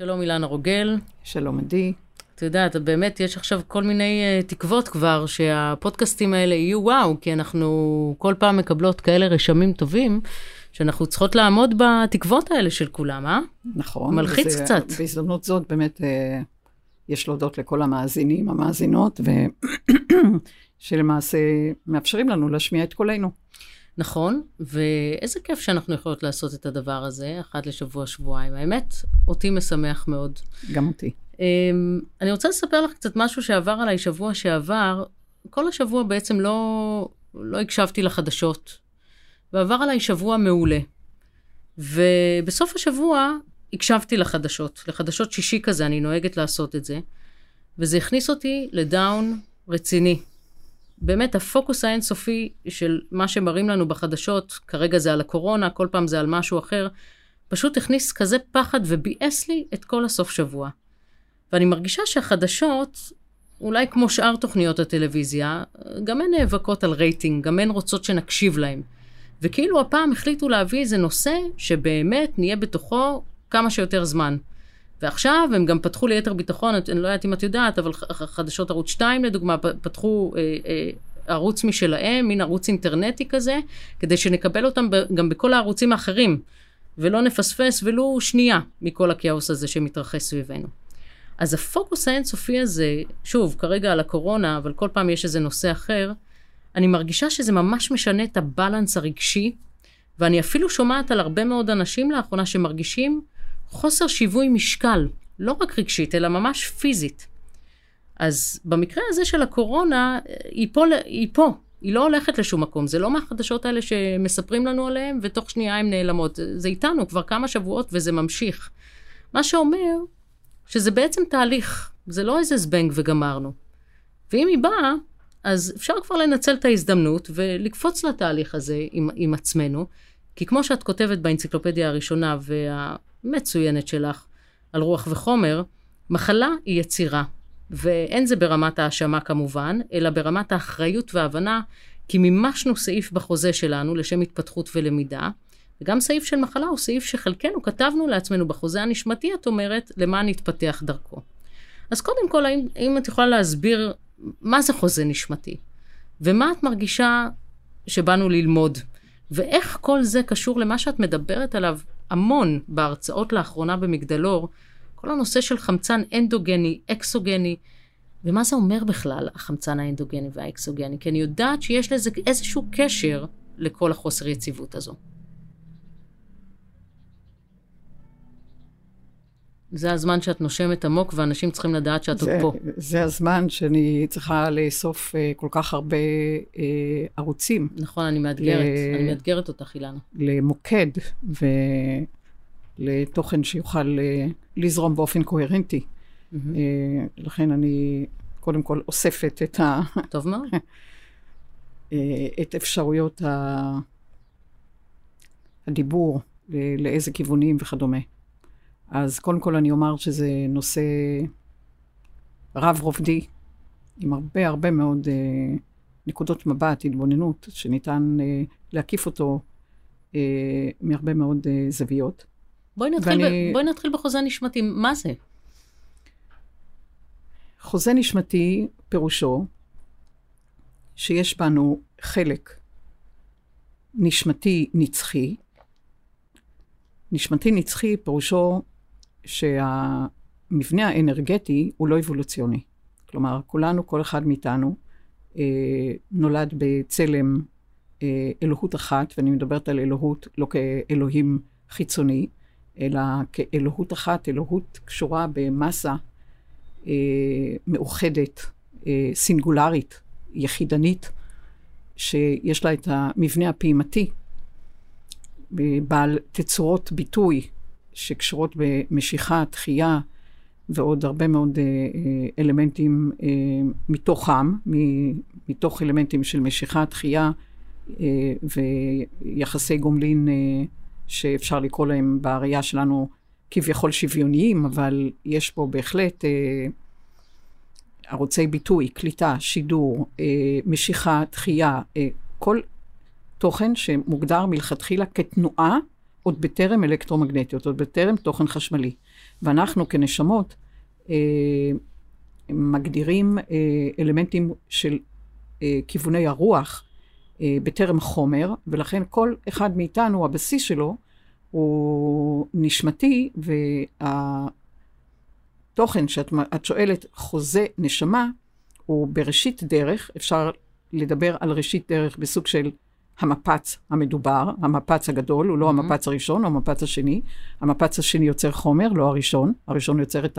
שלום אילנה רוגל. שלום עדי. את יודעת, באמת יש עכשיו כל מיני uh, תקוות כבר שהפודקאסטים האלה יהיו וואו, כי אנחנו כל פעם מקבלות כאלה רשמים טובים, שאנחנו צריכות לעמוד בתקוות האלה של כולם, אה? נכון. מלחיץ וזה, קצת. בהזדמנות זאת באמת uh, יש להודות לכל המאזינים, המאזינות, ו... שלמעשה מאפשרים לנו להשמיע את קולנו. נכון, ואיזה כיף שאנחנו יכולות לעשות את הדבר הזה, אחת לשבוע, שבועיים. האמת, אותי משמח מאוד. גם אותי. Um, אני רוצה לספר לך קצת משהו שעבר עליי שבוע שעבר. כל השבוע בעצם לא, לא הקשבתי לחדשות, ועבר עליי שבוע מעולה. ובסוף השבוע הקשבתי לחדשות, לחדשות שישי כזה, אני נוהגת לעשות את זה, וזה הכניס אותי לדאון רציני. באמת, הפוקוס האינסופי של מה שמראים לנו בחדשות, כרגע זה על הקורונה, כל פעם זה על משהו אחר, פשוט הכניס כזה פחד וביאס לי את כל הסוף שבוע. ואני מרגישה שהחדשות, אולי כמו שאר תוכניות הטלוויזיה, גם הן נאבקות על רייטינג, גם הן רוצות שנקשיב להן. וכאילו הפעם החליטו להביא איזה נושא שבאמת נהיה בתוכו כמה שיותר זמן. ועכשיו הם גם פתחו ליתר ביטחון, אני לא יודעת אם את יודעת, אבל חדשות ערוץ 2 לדוגמה, פתחו אה, אה, ערוץ משלהם, מין ערוץ אינטרנטי כזה, כדי שנקבל אותם גם בכל הערוצים האחרים, ולא נפספס ולו שנייה מכל הכאוס הזה שמתרחש סביבנו. אז הפוקוס האינסופי הזה, שוב, כרגע על הקורונה, אבל כל פעם יש איזה נושא אחר, אני מרגישה שזה ממש משנה את הבלנס הרגשי, ואני אפילו שומעת על הרבה מאוד אנשים לאחרונה שמרגישים חוסר שיווי משקל, לא רק רגשית, אלא ממש פיזית. אז במקרה הזה של הקורונה, היא פה, היא פה, היא לא הולכת לשום מקום. זה לא מהחדשות האלה שמספרים לנו עליהן, ותוך שנייה הן נעלמות. זה איתנו כבר כמה שבועות וזה ממשיך. מה שאומר שזה בעצם תהליך, זה לא איזה זבנג וגמרנו. ואם היא באה, אז אפשר כבר לנצל את ההזדמנות ולקפוץ לתהליך הזה עם, עם עצמנו, כי כמו שאת כותבת באנציקלופדיה הראשונה והמצוינת שלך על רוח וחומר, מחלה היא יצירה. ואין זה ברמת האשמה כמובן, אלא ברמת האחריות וההבנה, כי מימשנו סעיף בחוזה שלנו לשם התפתחות ולמידה, וגם סעיף של מחלה הוא סעיף שחלקנו כתבנו לעצמנו בחוזה הנשמתי, את אומרת, למען נתפתח דרכו. אז קודם כל, האם, האם את יכולה להסביר מה זה חוזה נשמתי? ומה את מרגישה שבאנו ללמוד? ואיך כל זה קשור למה שאת מדברת עליו המון בהרצאות לאחרונה במגדלור, כל הנושא של חמצן אנדוגני, אקסוגני, ומה זה אומר בכלל, החמצן האנדוגני והאקסוגני? כי אני יודעת שיש לזה איזשהו קשר לכל החוסר יציבות הזו. זה הזמן שאת נושמת עמוק, ואנשים צריכים לדעת שאת זה, עוד פה. זה הזמן שאני צריכה לאסוף uh, כל כך הרבה uh, ערוצים. נכון, אני מאתגרת, ל... אני מאתגרת אותך, אילנה. למוקד ולתוכן שיוכל uh, לזרום באופן קוהרנטי. Mm-hmm. Uh, לכן אני קודם כל אוספת את ה... טוב מאוד. את אפשרויות ה... הדיבור, לאיזה כיוונים וכדומה. אז קודם כל אני אומר שזה נושא רב-רובדי, עם הרבה הרבה מאוד אה, נקודות מבט, התבוננות, שניתן אה, להקיף אותו אה, מהרבה מאוד אה, זוויות. בואי נתחיל, ואני... ב... בואי נתחיל בחוזה נשמתי, מה זה? חוזה נשמתי פירושו שיש בנו חלק נשמתי נצחי. נשמתי נצחי פירושו שהמבנה האנרגטי הוא לא אבולוציוני. כלומר, כולנו, כל אחד מאיתנו, אה, נולד בצלם אה, אלוהות אחת, ואני מדברת על אלוהות לא כאלוהים חיצוני, אלא כאלוהות אחת, אלוהות קשורה במסה אה, מאוחדת, אה, סינגולרית, יחידנית, שיש לה את המבנה הפעימתי, אה, בעל תצורות ביטוי שקשורות במשיכה, תחייה ועוד הרבה מאוד אה, אה, אלמנטים אה, מתוכם, מתוך אלמנטים של משיכה, תחייה ויחסי גומלין שאפשר לקרוא להם בראייה שלנו כביכול שוויוניים, אבל יש פה בהחלט ערוצי ביטוי, קליטה, שידור, משיכה, תחייה, כל תוכן שמוגדר מלכתחילה כתנועה עוד בטרם אלקטרומגנטיות, עוד בטרם תוכן חשמלי. ואנחנו כנשמות אה, מגדירים אה, אלמנטים של אה, כיווני הרוח אה, בטרם חומר, ולכן כל אחד מאיתנו, הבסיס שלו, הוא נשמתי, והתוכן שאת שואלת, חוזה נשמה, הוא בראשית דרך, אפשר לדבר על ראשית דרך בסוג של המפץ המדובר, המפץ הגדול, הוא לא mm-hmm. המפץ הראשון, הוא המפץ השני. המפץ השני יוצר חומר, לא הראשון. הראשון יוצר את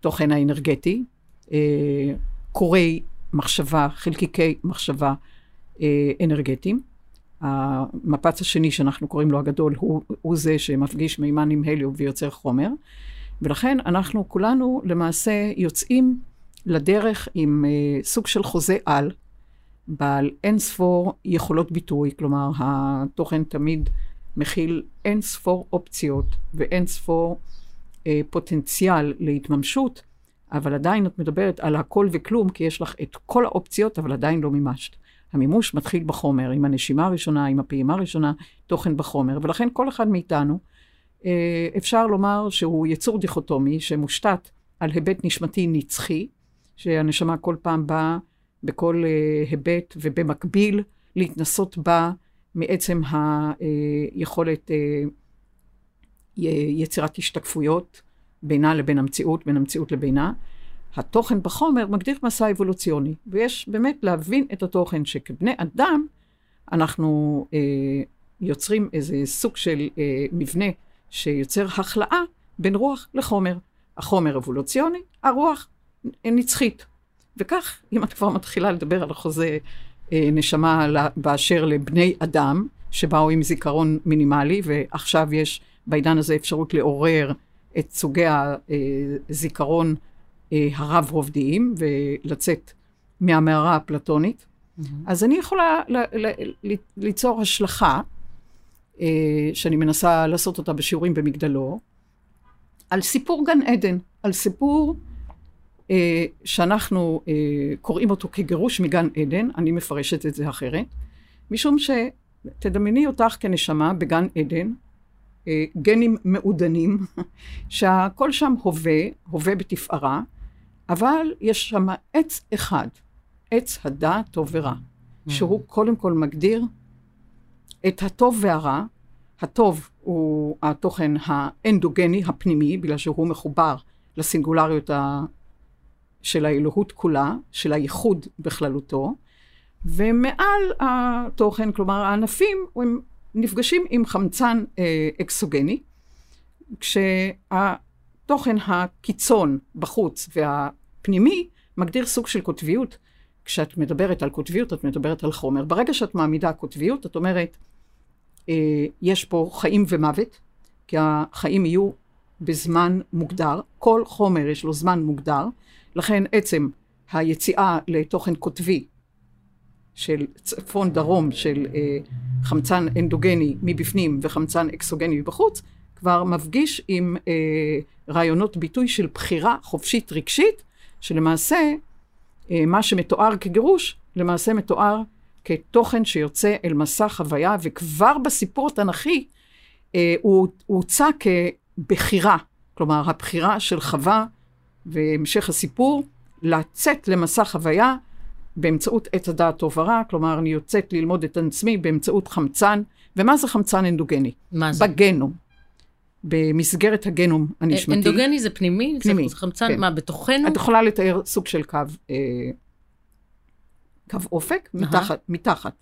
התוכן האנרגטי, אה, קורי מחשבה, חלקיקי מחשבה אה, אנרגטיים. המפץ השני, שאנחנו קוראים לו הגדול, הוא, הוא זה שמפגיש מימן עם הליום ויוצר חומר. ולכן אנחנו כולנו למעשה יוצאים לדרך עם אה, סוג של חוזה על, בעל אין ספור יכולות ביטוי, כלומר, התוכן תמיד מכיל אין ספור אופציות ואין ספור אה, פוטנציאל להתממשות, אבל עדיין את מדברת על הכל וכלום, כי יש לך את כל האופציות, אבל עדיין לא מימשת. המימוש מתחיל בחומר, עם הנשימה הראשונה, עם הפעימה הראשונה, תוכן בחומר, ולכן כל אחד מאיתנו, אה, אפשר לומר שהוא יצור דיכוטומי שמושתת על היבט נשמתי נצחי, שהנשמה כל פעם באה בכל uh, היבט, ובמקביל להתנסות בה מעצם היכולת uh, יצירת השתקפויות בינה לבין המציאות, בין המציאות לבינה. התוכן בחומר מגדיר מסע אבולוציוני, ויש באמת להבין את התוכן שכבני אדם אנחנו uh, יוצרים איזה סוג של uh, מבנה שיוצר החלאה בין רוח לחומר. החומר אבולוציוני, הרוח נצחית. וכך, אם את כבר מתחילה לדבר על החוזה אה, נשמה באשר לבני אדם, שבאו עם זיכרון מינימלי, ועכשיו יש בעידן הזה אפשרות לעורר את סוגי הזיכרון אה, הרב-רובדיים ולצאת מהמערה האפלטונית, mm-hmm. אז אני יכולה ל- ל- ל- ליצור השלכה, אה, שאני מנסה לעשות אותה בשיעורים במגדלו, על סיפור גן עדן, על סיפור אה, שאנחנו אה, קוראים אותו כגירוש מגן עדן, אני מפרשת את זה אחרת, משום שתדמייני אותך כנשמה בגן עדן, אה, גנים מעודנים, שהכל שם הווה, הווה בתפארה, אבל יש שם עץ אחד, עץ הדעת טוב ורע, mm. שהוא קודם כל מגדיר את הטוב והרע. הטוב הוא התוכן האנדוגני, הפנימי, בגלל שהוא מחובר לסינגולריות של האלוהות כולה, של הייחוד בכללותו, ומעל התוכן, כלומר הענפים, הם נפגשים עם חמצן אה, אקסוגני, כשהתוכן הקיצון בחוץ והפנימי מגדיר סוג של קוטביות. כשאת מדברת על קוטביות, את מדברת על חומר. ברגע שאת מעמידה קוטביות, את אומרת, אה, יש פה חיים ומוות, כי החיים יהיו בזמן מוגדר, כל חומר יש לו זמן מוגדר, לכן עצם היציאה לתוכן קוטבי של צפון דרום של אה, חמצן אנדוגני מבפנים וחמצן אקסוגני מבחוץ, כבר מפגיש עם אה, רעיונות ביטוי של בחירה חופשית רגשית, שלמעשה אה, מה שמתואר כגירוש, למעשה מתואר כתוכן שיוצא אל מסע חוויה, וכבר בסיפור התנ"כי אה, הוא הוצע כבחירה. כלומר, הבחירה של חווה והמשך הסיפור, לצאת למסע חוויה באמצעות עץ הדעת טוב ורע, כלומר, אני יוצאת ללמוד את עצמי באמצעות חמצן. ומה זה חמצן אנדוגני? מה זה? בגנום. במסגרת הגנום הנשמתי. אנדוגני זה פנימי? פנימי, זה חמצן, כן. מה, בתוכנו? את יכולה לתאר סוג של קו, אה, קו אופק, uh-huh. מתחת, מתחת.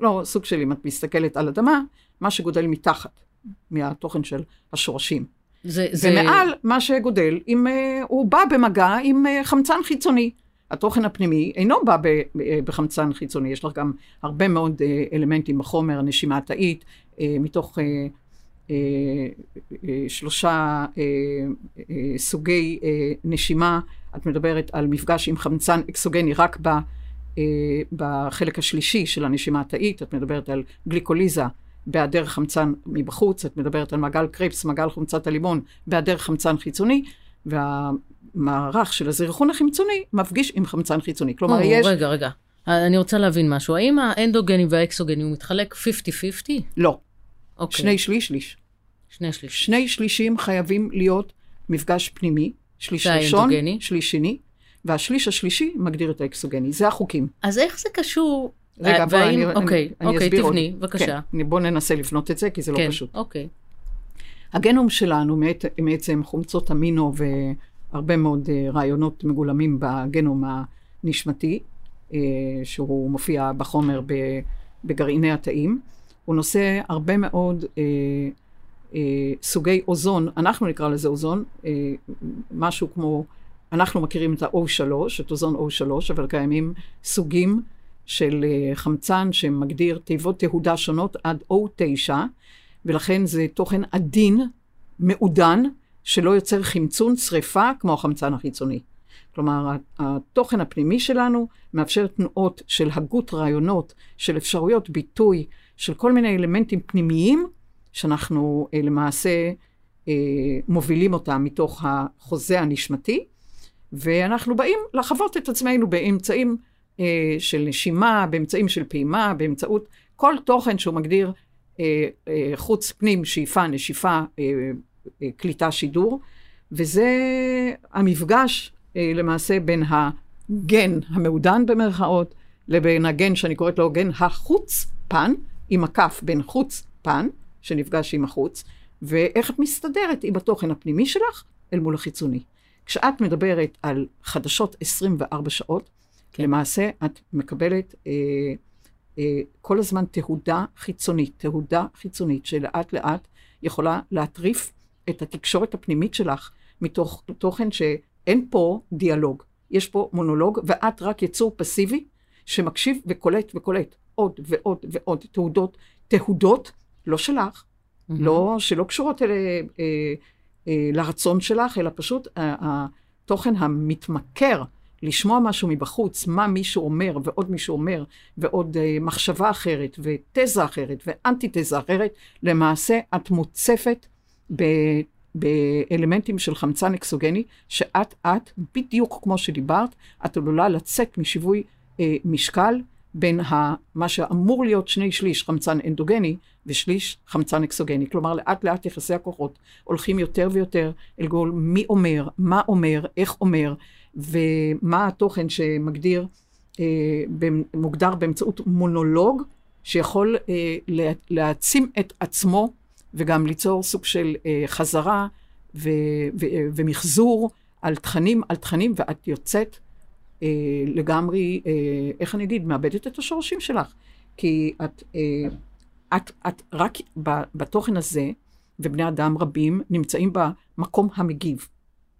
לא, סוג של אם את מסתכלת על אדמה, מה שגודל מתחת, מהתוכן של השורשים. זה, זה... ומעל מה שגודל, אם uh, הוא בא במגע עם uh, חמצן חיצוני. התוכן הפנימי אינו בא ב, ב, בחמצן חיצוני, יש לך גם הרבה מאוד uh, אלמנטים בחומר, הנשימה התאית, uh, מתוך uh, uh, uh, שלושה uh, uh, סוגי uh, נשימה, את מדברת על מפגש עם חמצן אקסוגני רק ב, uh, בחלק השלישי של הנשימה התאית, את מדברת על גליקוליזה. בהיעדר חמצן מבחוץ, את מדברת על מעגל קריפס, מעגל חומצת הלימון, בהיעדר חמצן חיצוני, והמערך של הזרחון החמצוני מפגיש עם חמצן חיצוני. כלומר, או, יש... רגע, רגע. אני רוצה להבין משהו. האם האנדוגני והאקסוגני הוא מתחלק 50-50? לא. אוקיי. שני שליש שליש. שני שליש. שני שלישים חייבים להיות מפגש פנימי, שליש ראשון. שליש שני, והשליש השלישי מגדיר את האקסוגני. זה החוקים. אז איך זה קשור? רגע, אה, בואי, אני, אוקיי, אני, אני אוקיי, עוד. תבני, בבקשה. כן, בואו ננסה לבנות את זה, כי זה כן, לא פשוט. אוקיי. הגנום שלנו בעצם חומצות אמינו והרבה מאוד אה, רעיונות מגולמים בגנום הנשמתי, אה, שהוא מופיע בחומר בגרעיני התאים. הוא נושא הרבה מאוד סוגי אוזון, אנחנו נקרא לזה אוזון, משהו כמו, אנחנו מכירים את ה-O3, את אוזון O3, אבל קיימים סוגים של אה, חמצן שמגדיר תיבות תהודה שונות עד O9, ולכן זה תוכן עדין, מעודן, שלא יוצר חמצון, שריפה, כמו החמצן החיצוני. כלומר, התוכן הפנימי שלנו מאפשר תנועות של הגות רעיונות, של אפשרויות ביטוי, של כל מיני אלמנטים פנימיים, שאנחנו אה, למעשה אה, מובילים אותם מתוך החוזה הנשמתי, ואנחנו באים לחוות את עצמנו באמצעים אה, של נשימה, באמצעים של פעימה, באמצעות כל תוכן שהוא מגדיר אה, אה, חוץ פנים, שאיפה, נשיפה, אה, אה, קליטה, שידור, וזה המפגש אה, למעשה בין הגן המעודן במרכאות, לבין הגן שאני קוראת לו גן החוץ פן, עם הכף בין חוץ פן, שנפגש עם החוץ, ואיך את מסתדרת עם התוכן הפנימי שלך אל מול החיצוני. כשאת מדברת על חדשות 24 שעות, כן. למעשה את מקבלת אה, אה, כל הזמן תהודה חיצונית, תהודה חיצונית שלאט לאט יכולה להטריף את התקשורת הפנימית שלך מתוך תוכן שאין פה דיאלוג, יש פה מונולוג ואת רק יצור פסיבי שמקשיב וקולט וקולט. עוד ועוד ועוד תהודות, תהודות לא שלך, לא, שלא קשורות אל, אה, אה, לרצון שלך, אלא פשוט אה, התוכן המתמכר, לשמוע משהו מבחוץ, מה מישהו אומר, ועוד מישהו אומר, ועוד אה, מחשבה אחרת, ותזה אחרת, ואנטיתזה אחרת, למעשה את מוצפת ב... באלמנטים של חמצן אקסוגני, שאת, את, בדיוק כמו שדיברת, את עלולה לצאת משיווי אה, משקל בין ה, מה שאמור להיות שני שליש חמצן אנדוגני ושליש חמצן אקסוגני. כלומר, לאט לאט יחסי הכוחות הולכים יותר ויותר אל גול מי אומר, מה אומר, איך אומר, ומה התוכן שמגדיר, אה, מוגדר באמצעות מונולוג, שיכול אה, לה, להעצים את עצמו וגם ליצור סוג של אה, חזרה ו, ו, ומחזור על תכנים על תכנים, ואת יוצאת אה, לגמרי, אה, איך אני אגיד, מאבדת את השורשים שלך. כי את, אה, את, את רק ב, בתוכן הזה, ובני אדם רבים נמצאים במקום המגיב,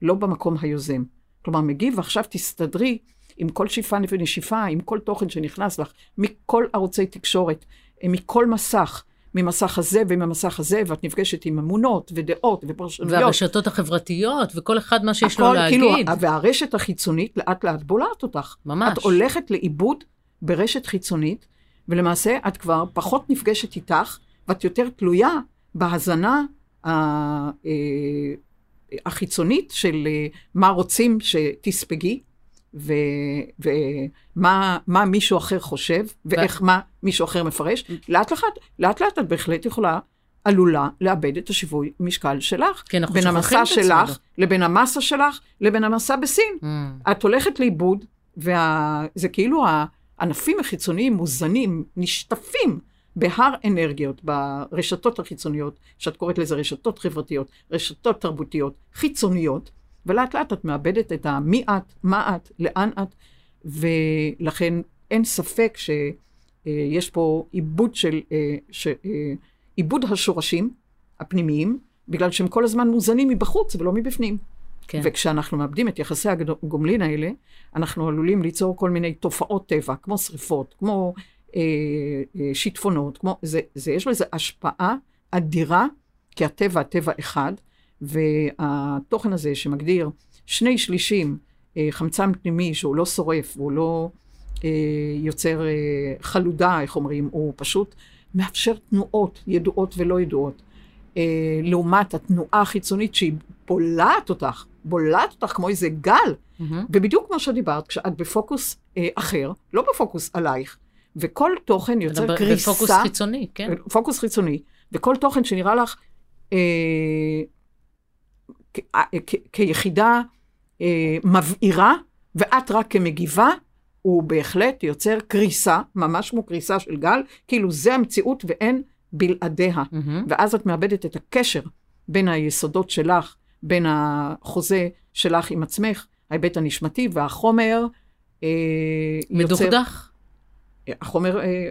לא במקום היוזם. כלומר, מגיב, ועכשיו תסתדרי עם כל שאיפה ונשיפה, עם כל תוכן שנכנס לך, מכל ערוצי תקשורת, מכל מסך. ממסך הזה וממסך הזה, ואת נפגשת עם אמונות ודעות ופרשנויות. והרשתות החברתיות, וכל אחד מה שיש לו הכל, להגיד. כאילו, והרשת החיצונית לאט לאט בולעת אותך. ממש. את הולכת לאיבוד ברשת חיצונית, ולמעשה את כבר פחות נפגשת איתך, ואת יותר תלויה בהזנה אה, החיצונית של אה, מה רוצים שתספגי, ו- ומה מה מישהו אחר חושב, ואיך מה מישהו אחר מפרש, לאט לאט, לאט לאט את בהחלט יכולה, עלולה לאבד את השיווי משקל שלך. כי אנחנו בין שוכחים המסע את עצמנו. שלך לבין המסה שלך לבין המסע בסין. Mm. את הולכת לאיבוד, וזה כאילו הענפים החיצוניים מוזנים, נשטפים בהר אנרגיות ברשתות החיצוניות, שאת קוראת לזה רשתות חברתיות, רשתות תרבותיות, חיצוניות, ולאט לאט את מאבדת את המי את, מה את, לאן את, ולכן אין ספק שיש פה עיבוד של, אה, ש- אה, עיבוד השורשים הפנימיים, בגלל שהם כל הזמן מוזנים מבחוץ ולא מבפנים. כן. וכשאנחנו מאבדים את יחסי הגומלין האלה, אנחנו עלולים ליצור כל מיני תופעות טבע, כמו שריפות, כמו אה, אה, שיטפונות, כמו, זה, זה, יש לזה השפעה אדירה, כי הטבע, הטבע אחד, והתוכן הזה שמגדיר שני שלישים אה, חמצן פנימי שהוא לא שורף, הוא לא אה, יוצר אה, חלודה, איך אומרים, הוא פשוט מאפשר תנועות ידועות ולא ידועות. אה, לעומת התנועה החיצונית שהיא בולעת אותך, בולעת אותך כמו איזה גל. מהמם. ובדיוק כמו שדיברת, כשאת בפוקוס אה, אחר, לא בפוקוס עלייך, וכל תוכן יוצר ב- קריסה, בפוקוס חיצוני, כן. פוקוס חיצוני, וכל תוכן שנראה לך אה, כ- אה, כ- כיחידה אה, מבעירה, ואת רק כמגיבה, הוא בהחלט יוצר קריסה, ממש כמו קריסה של גל, כאילו זה המציאות ואין בלעדיה. מהמם. ואז את מאבדת את הקשר בין היסודות שלך, בין החוזה שלך עם עצמך, ההיבט הנשמתי והחומר. אה, יוצר- מדוכדך. החומר אה, אה,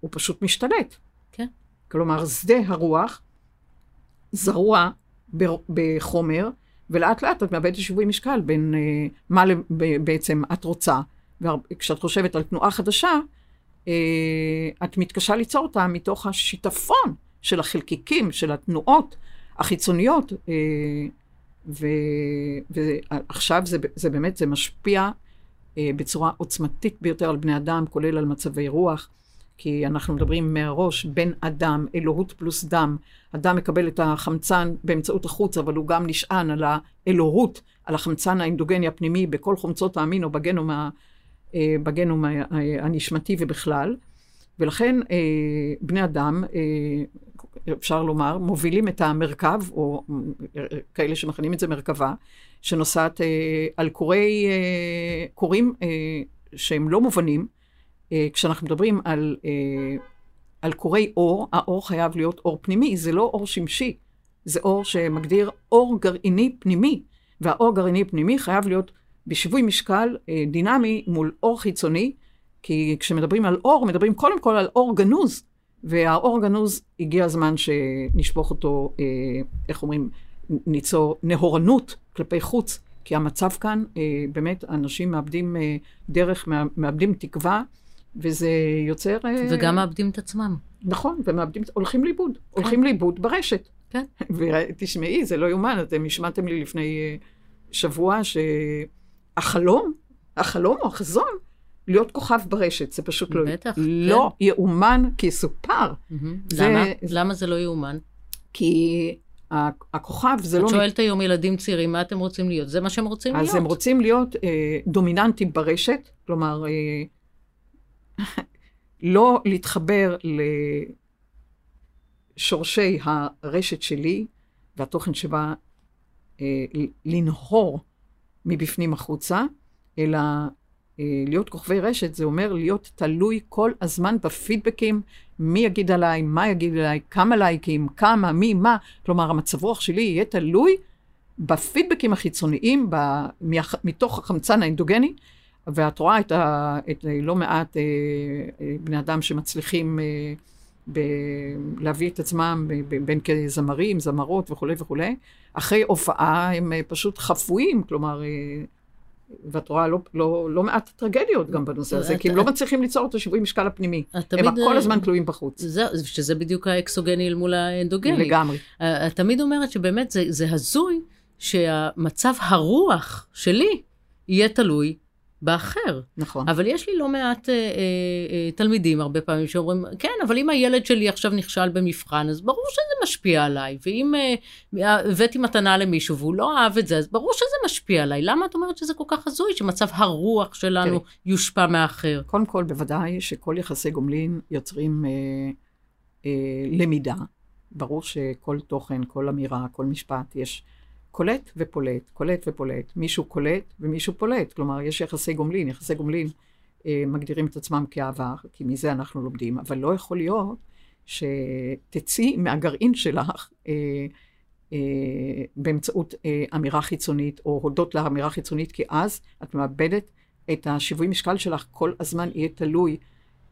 הוא פשוט משתלט. כן. כלומר, שדה הרוח זרוע בחומר, ולאט לאט את מאבדת שיווי משקל בין אה, מה לב- בעצם את רוצה. וכשאת חושבת על תנועה חדשה, אה, את מתקשה ליצור אותה מתוך השיטפון של החלקיקים, של התנועות החיצוניות. אה, ו- ועכשיו זה, זה באמת, זה משפיע בצורה עוצמתית ביותר על בני אדם, כולל על מצבי רוח, כי אנחנו מדברים מהראש, בין אדם, אלוהות פלוס דם. אדם מקבל את החמצן באמצעות החוץ, אבל הוא גם נשען על האלוהות, על החמצן האנדוגני הפנימי בכל חומצות המין או בגנום, ה- אה, בגנום ה- ה- הנשמתי ובכלל. ולכן אה, בני אדם, אה, אפשר לומר, מובילים את המרכב, או כאלה שמכנים את זה מרכבה, שנוסעת אה, על קורי, אה, קורים אה, שהם לא מובנים. אה, כשאנחנו מדברים על, אה, על קורי אור, האור חייב להיות אור פנימי, זה לא אור שמשי, זה אור שמגדיר אור גרעיני פנימי, והאור גרעיני פנימי חייב להיות בשיווי משקל אה, דינמי מול אור חיצוני, כי כשמדברים על אור, מדברים קודם כל על אור גנוז, והאור הגנוז, הגיע הזמן שנשפוך אותו, אה, איך אומרים, ניצור נהורנות כלפי חוץ, כי המצב כאן, אה, באמת, אנשים מאבדים אה, דרך, מא- מאבדים תקווה, וזה יוצר... אה, וגם מאבדים את עצמם. נכון, ומאבדים, הולכים לאיבוד, הולכים לאיבוד ברשת. כן. ותשמעי, זה לא יאומן, אתם השמעתם לי לפני אה, שבוע שהחלום, החלום או החזון, להיות כוכב ברשת, זה פשוט לא, בטח, לא יאומן כי יסופר, למה? זה- למה זה לא יאומן? כי הכוכב זה את לא... שואלת היום ילדים צעירים, מה אתם רוצים להיות? זה מה שהם רוצים להיות. אז הם רוצים להיות אה, דומיננטים ברשת, כלומר, אה, לא להתחבר לשורשי הרשת שלי והתוכן שבה אה, לנהור מבפנים החוצה, אלא להיות כוכבי רשת זה אומר להיות תלוי כל הזמן בפידבקים, מי יגיד עליי, מה יגיד עליי, כמה לייקים, כמה, מי, מה. כלומר, המצב רוח שלי יהיה תלוי בפידבקים החיצוניים, ב, מתוך, החמצן האנדוגני, ואת רואה את, ה, את לא מעט אה, אה, בני אדם שמצליחים אה, ב, להביא את עצמם ב, ב, בין כזמרים, זמרות וכולי וכולי, אחרי הופעה הם אה, פשוט חפויים, כלומר, אה, ואת רואה לא, לא, לא מעט טרגדיות גם בנושא הזה, את- כי הם לא את- מצליחים ליצור את השיווי משקל הפנימי. הם כל אה, הזמן תלויים בחוץ. זה, שזה בדיוק האקסוגני אל מול האנדוגני. לגמרי. אה, את תמיד אומרת שבאמת זה, זה הזוי שהמצב הרוח שלי יהיה תלוי באחר. נכון. אבל יש לי לא מעט אה, אה, אה, תלמידים הרבה פעמים שאומרים, כן, אבל אם הילד שלי עכשיו נכשל במבחן, אז ברור שזה משפיע עליי. ואם אה, הבאתי מתנה למישהו והוא לא אהב את זה, אז ברור שזה משפיע עליי. למה את אומרת שזה כל כך הזוי, שמצב הרוח שלנו תראי. יושפע מהאחר? קודם כל, בוודאי שכל יחסי גומלין יוצרים אה, אה, למידה. ברור שכל תוכן, כל אמירה, כל משפט, יש קולט ופולט, קולט ופולט. מישהו קולט ומישהו פולט. כלומר, יש יחסי גומלין. יחסי גומלין אה, מגדירים את עצמם כעבר, כי מזה אנחנו לומדים, אבל לא יכול להיות שתצאי מהגרעין שלך אה, אה, באמצעות אה, אמירה חיצונית, או הודות לאמירה חיצונית, כי אז את מאבדת את השיווי משקל שלך כל הזמן יהיה תלוי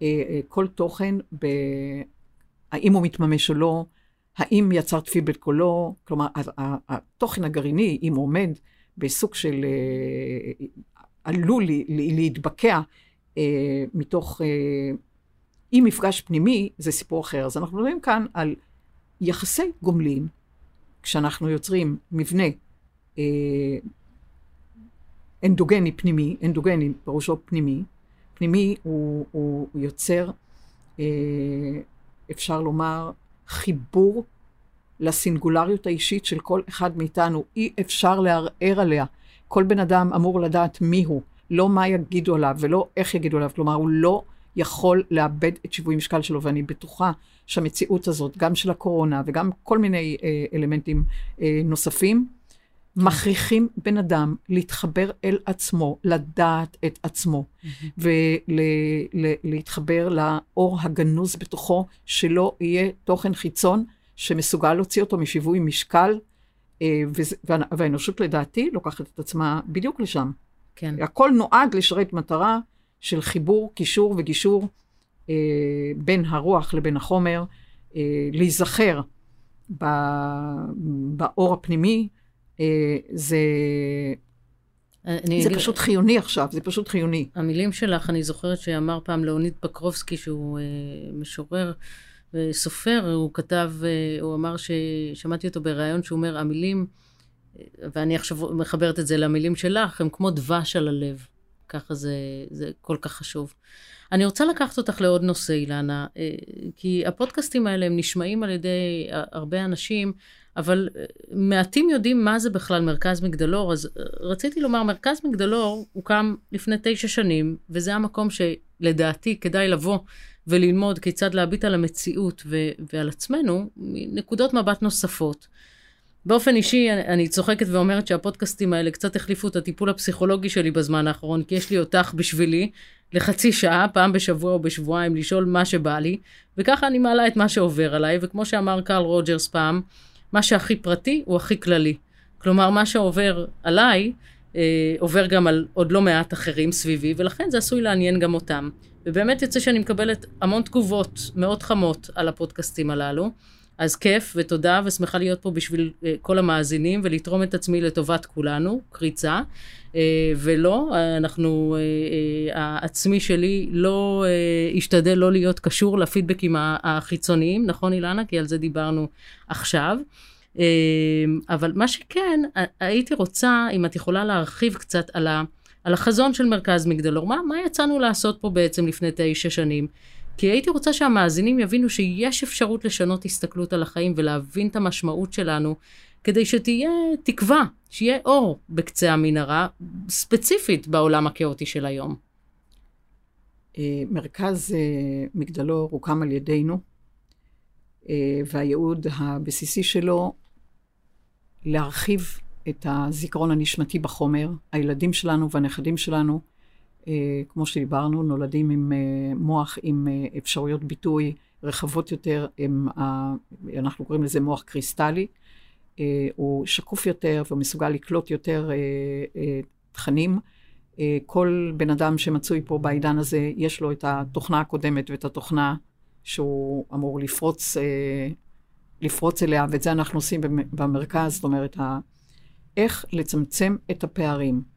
אה, אה, כל תוכן ב... האם הוא מתממש או לא, האם יצרת פידבק או לא, כלומר, התוכן הגרעיני, אם עומד בסוג של... אה, עלול להתבקע אה, מתוך אה, אי מפגש פנימי, זה סיפור אחר. אז אנחנו מדברים כאן על יחסי גומלין, כשאנחנו יוצרים מבנה אנדוגני פנימי, אנדוגני פירושו פנימי, פנימי הוא, הוא, יוצר, אפשר לומר, חיבור לסינגולריות האישית של כל אחד מאיתנו. אי אפשר לערער עליה. כל בן אדם אמור לדעת מי הוא, לא מה יגידו עליו ולא איך יגידו עליו. כלומר, הוא לא יכול לאבד את שיווי משקל שלו, ואני בטוחה שהמציאות הזאת, גם של הקורונה וגם כל מיני אה, אלמנטים אה, נוספים, מכריחים בן אדם להתחבר אל עצמו, לדעת את עצמו, ולהתחבר לאור הגנוז בתוכו, שלא יהיה תוכן חיצון שמסוגל להוציא אותו משיווי משקל, אה, והאנושות לדעתי לוקחת את עצמה בדיוק לשם. כן. הכל נועד לשרת מטרה של חיבור, קישור וגישור אה, בין הרוח לבין החומר, אה, להיזכר באור הפנימי, זה, אני זה אגיד... פשוט חיוני עכשיו, זה פשוט חיוני. המילים שלך, אני זוכרת שאמר פעם לאוניד פקרובסקי, שהוא אה, משורר וסופר, הוא כתב, אה, הוא אמר ששמעתי אותו בריאיון שהוא אומר, המילים, ואני עכשיו מחברת את זה למילים שלך, הם כמו דבש על הלב. ככה זה, זה כל כך חשוב. אני רוצה לקחת אותך לעוד נושא, אילנה, אה, כי הפודקאסטים האלה הם נשמעים על ידי הרבה אנשים, אבל אה, מעטים יודעים מה זה בכלל מרכז מגדלור, אז אה, רציתי לומר, מרכז מגדלור הוקם לפני תשע שנים, וזה המקום שלדעתי כדאי לבוא וללמוד כיצד להביט על המציאות ו- ועל עצמנו מנקודות מבט נוספות. באופן אישי, אני, אני צוחקת ואומרת שהפודקאסטים האלה קצת החליפו את הטיפול הפסיכולוגי שלי בזמן האחרון, כי יש לי אותך בשבילי לחצי שעה, פעם בשבוע או בשבועיים, לשאול מה שבא לי, וככה אני מעלה את מה שעובר עליי, וכמו שאמר קרל רוג'רס פעם, מה שהכי פרטי הוא הכי כללי. כלומר, מה שעובר עליי, אה, עובר גם על עוד לא מעט אחרים סביבי, ולכן זה עשוי לעניין גם אותם. ובאמת יוצא שאני מקבלת המון תגובות מאוד חמות על הפודקאסטים הללו. אז כיף ותודה ושמחה להיות פה בשביל uh, כל המאזינים ולתרום את עצמי לטובת כולנו, קריצה. Uh, ולא, אנחנו, uh, העצמי שלי לא השתדל לא להיות קשור לפידבקים החיצוניים, נכון אילנה? כי על זה דיברנו עכשיו. אבל מה שכן, הייתי רוצה, אם את יכולה להרחיב קצת על, ה, על החזון של מרכז מגדלור, מה, מה יצאנו לעשות פה בעצם לפני תשע שנים? כי הייתי רוצה שהמאזינים יבינו שיש אפשרות לשנות הסתכלות על החיים ולהבין את המשמעות שלנו, כדי שתהיה תקווה, שיהיה אור בקצה המנהרה, ספציפית בעולם הכאוטי של היום. אה, מרכז אה, מגדלור הוקם על ידינו, אה, והייעוד הבסיסי שלו להרחיב את הזיכרון הנשמתי בחומר. הילדים שלנו והנכדים שלנו כמו שדיברנו, נולדים עם אה, מוח עם אה, אפשרויות ביטוי רחבות יותר, הם, אנחנו קוראים לזה מוח קריסטלי. הוא שקוף יותר ומסוגל לקלוט יותר תכנים. כל בן אדם שמצוי פה בעידן הזה, יש לו את התוכנה הקודמת ואת התוכנה שהוא אמור לפרוץ, לפרוץ אליה, ואת זה אנחנו עושים במרכז, זאת אומרת, איך לצמצם את הפערים.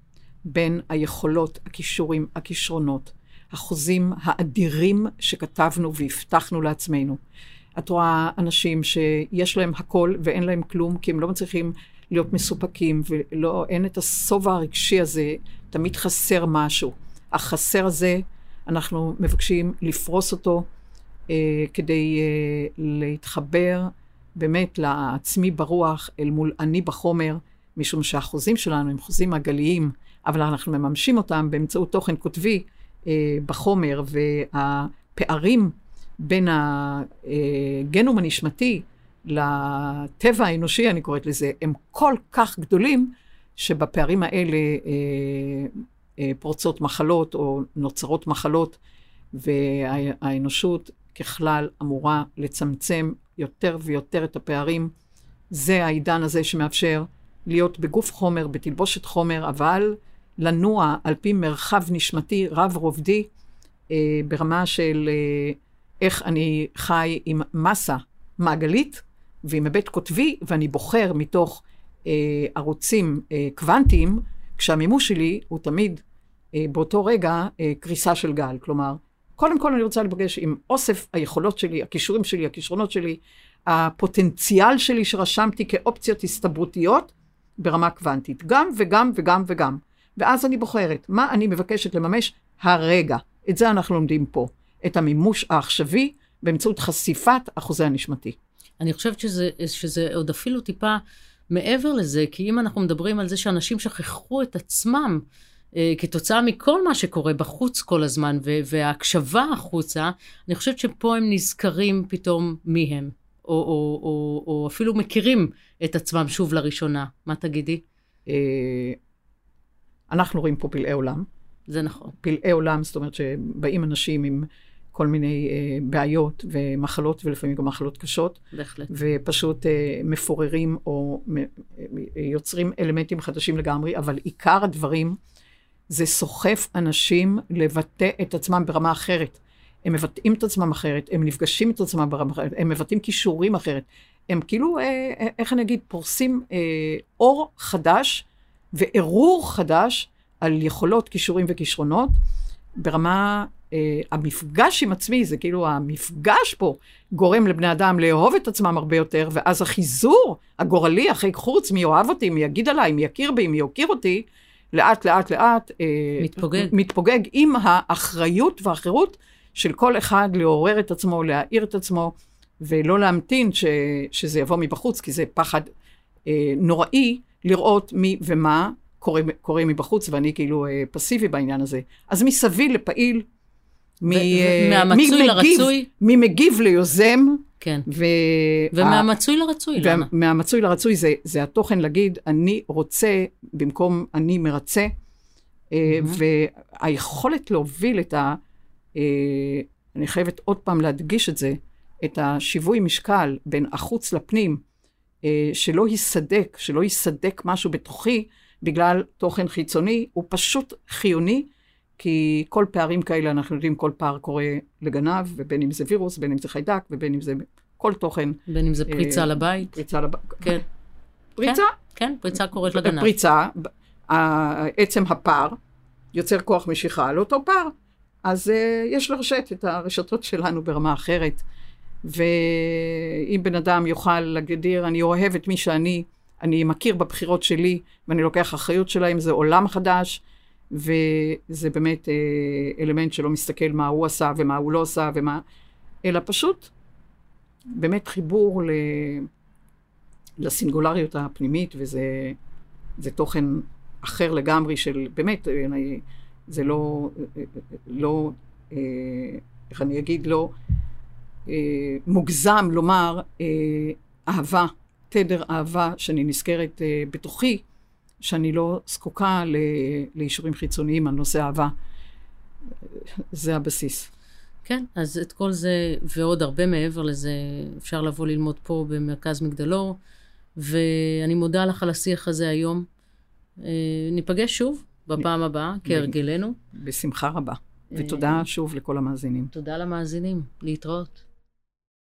בין היכולות, הכישורים, הכישרונות, החוזים האדירים שכתבנו והבטחנו לעצמנו. את רואה אנשים שיש להם הכל ואין להם כלום, כי הם לא מצליחים להיות מסופקים, ואין את השובע הרגשי הזה, תמיד חסר משהו. החסר הזה, אנחנו מבקשים לפרוס אותו אה, כדי אה, להתחבר באמת לעצמי ברוח אל מול אני בחומר, משום שהחוזים שלנו הם חוזים עגליים. אבל אנחנו מממשים אותם באמצעות תוכן כותבי אה, בחומר, והפערים בין הגנום הנשמתי לטבע האנושי, אני קוראת לזה, הם כל כך גדולים, שבפערים האלה אה, אה, פורצות מחלות או נוצרות מחלות, והאנושות ככלל אמורה לצמצם יותר ויותר את הפערים. זה העידן הזה שמאפשר להיות בגוף חומר, בתלבושת חומר, אבל לנוע על פי מרחב נשמתי רב-רובדי, אה, ברמה של אה, איך אני חי עם מסה מעגלית ועם היבט קוטבי, ואני בוחר מתוך אה, ערוצים אה, קוונטיים, כשהמימוש שלי הוא תמיד אה, באותו רגע אה, קריסה של גל. כלומר, קודם כל אני רוצה לפגש עם אוסף היכולות שלי, הכישורים שלי, הכישרונות שלי, הפוטנציאל שלי שרשמתי כאופציות הסתברותיות ברמה קוונטית. גם וגם וגם וגם. ואז אני בוחרת מה אני מבקשת לממש הרגע. את זה אנחנו לומדים פה, את המימוש העכשווי באמצעות חשיפת החוזה הנשמתי. אני חושבת שזה, שזה עוד אפילו טיפה מעבר לזה, כי אם אנחנו מדברים על זה שאנשים שכחו את עצמם, אה, כתוצאה מכל מה שקורה בחוץ כל הזמן, וההקשבה החוצה, אני חושבת שפה הם נזכרים פתאום מי הם, או, או, או, או אפילו מכירים את עצמם שוב לראשונה. מה תגידי? אנחנו רואים פה פלאי עולם. זה נכון. פלאי עולם, זאת אומרת שבאים אנשים עם כל מיני אה, בעיות ומחלות, ולפעמים גם מחלות קשות. בהחלט. ופשוט אה, מפוררים או מ, אה, יוצרים אלמנטים חדשים לגמרי, אבל עיקר הדברים זה סוחף אנשים לבטא את עצמם ברמה אחרת. הם מבטאים את עצמם אחרת, הם נפגשים את עצמם ברמה אחרת, הם מבטאים כישורים אחרת. הם כאילו, אה, אה איך אני אגיד, פורסים אה, אור חדש וערעור חדש על יכולות, כישורים וכישרונות, ברמה, אה, המפגש עם עצמי, זה כאילו המפגש פה גורם לבני אדם לאהוב את עצמם הרבה יותר, ואז החיזור הגורלי אחרי חוץ, מי יאהב אותי, מי יגיד עליי, מי יכיר בי, מי יוקיר אותי, לאט לאט לאט אה, מתפוגג. מתפוגג עם האחריות והחירות של כל אחד לעורר את עצמו, להעיר את עצמו, ולא להמתין ש, שזה יבוא מבחוץ, כי זה פחד אה, נוראי לראות מי ומה קורה, קורה מבחוץ, ואני כאילו אה, פסיבי בעניין הזה. אז מסביל לפעיל, מ, אה, מהמצוי מי לרצוי. מי מגיב ליוזם. כן. ו... ומהמצוי לרצוי, למה? מהמצוי לרצוי זה, זה התוכן להגיד, אני רוצה, במקום אני מרצה, mm-hmm. והיכולת להוביל את ה... אני חייבת עוד פעם להדגיש את זה, את השיווי משקל בין החוץ לפנים, שלא ייסדק, שלא ייסדק משהו בתוכי, בגלל תוכן חיצוני, הוא פשוט חיוני, כי כל פערים כאלה, אנחנו יודעים, כל פער קורה לגנב, ובין אם זה וירוס, בין אם זה חיידק, ובין אם זה כל תוכן. בין אם זה פריצה אה, לבית. פריצה לבית. כן. פריצה? כן, כן, פריצה קורית לגנב. פריצה, עצם הפער יוצר כוח משיכה לאותו פער. אז uh, יש לרשת את הרשתות שלנו ברמה אחרת. ואם בן אדם יוכל להגדיר, אני אוהב את מי שאני, אני מכיר בבחירות שלי ואני לוקח אחריות שלהם, זה עולם חדש, וזה באמת אה, אלמנט שלא מסתכל מה הוא עשה ומה הוא לא עשה ומה, אלא פשוט באמת חיבור ל... לסינגולריות הפנימית, וזה תוכן אחר לגמרי של, באמת, אני, זה לא, לא, אה, איך אני אגיד, לא אה, מוגזם לומר אה, אהבה. תדר אהבה שאני נזכרת uh, בתוכי, שאני לא זקוקה לאישורים חיצוניים על נושא אהבה. זה הבסיס. כן, אז את כל זה ועוד הרבה מעבר לזה אפשר לבוא ללמוד פה במרכז מגדלור, ואני מודה לך על השיח הזה היום. ניפגש שוב בפעם הבאה, כהרגלנו. בשמחה רבה. ותודה שוב לכל המאזינים. תודה למאזינים, להתראות.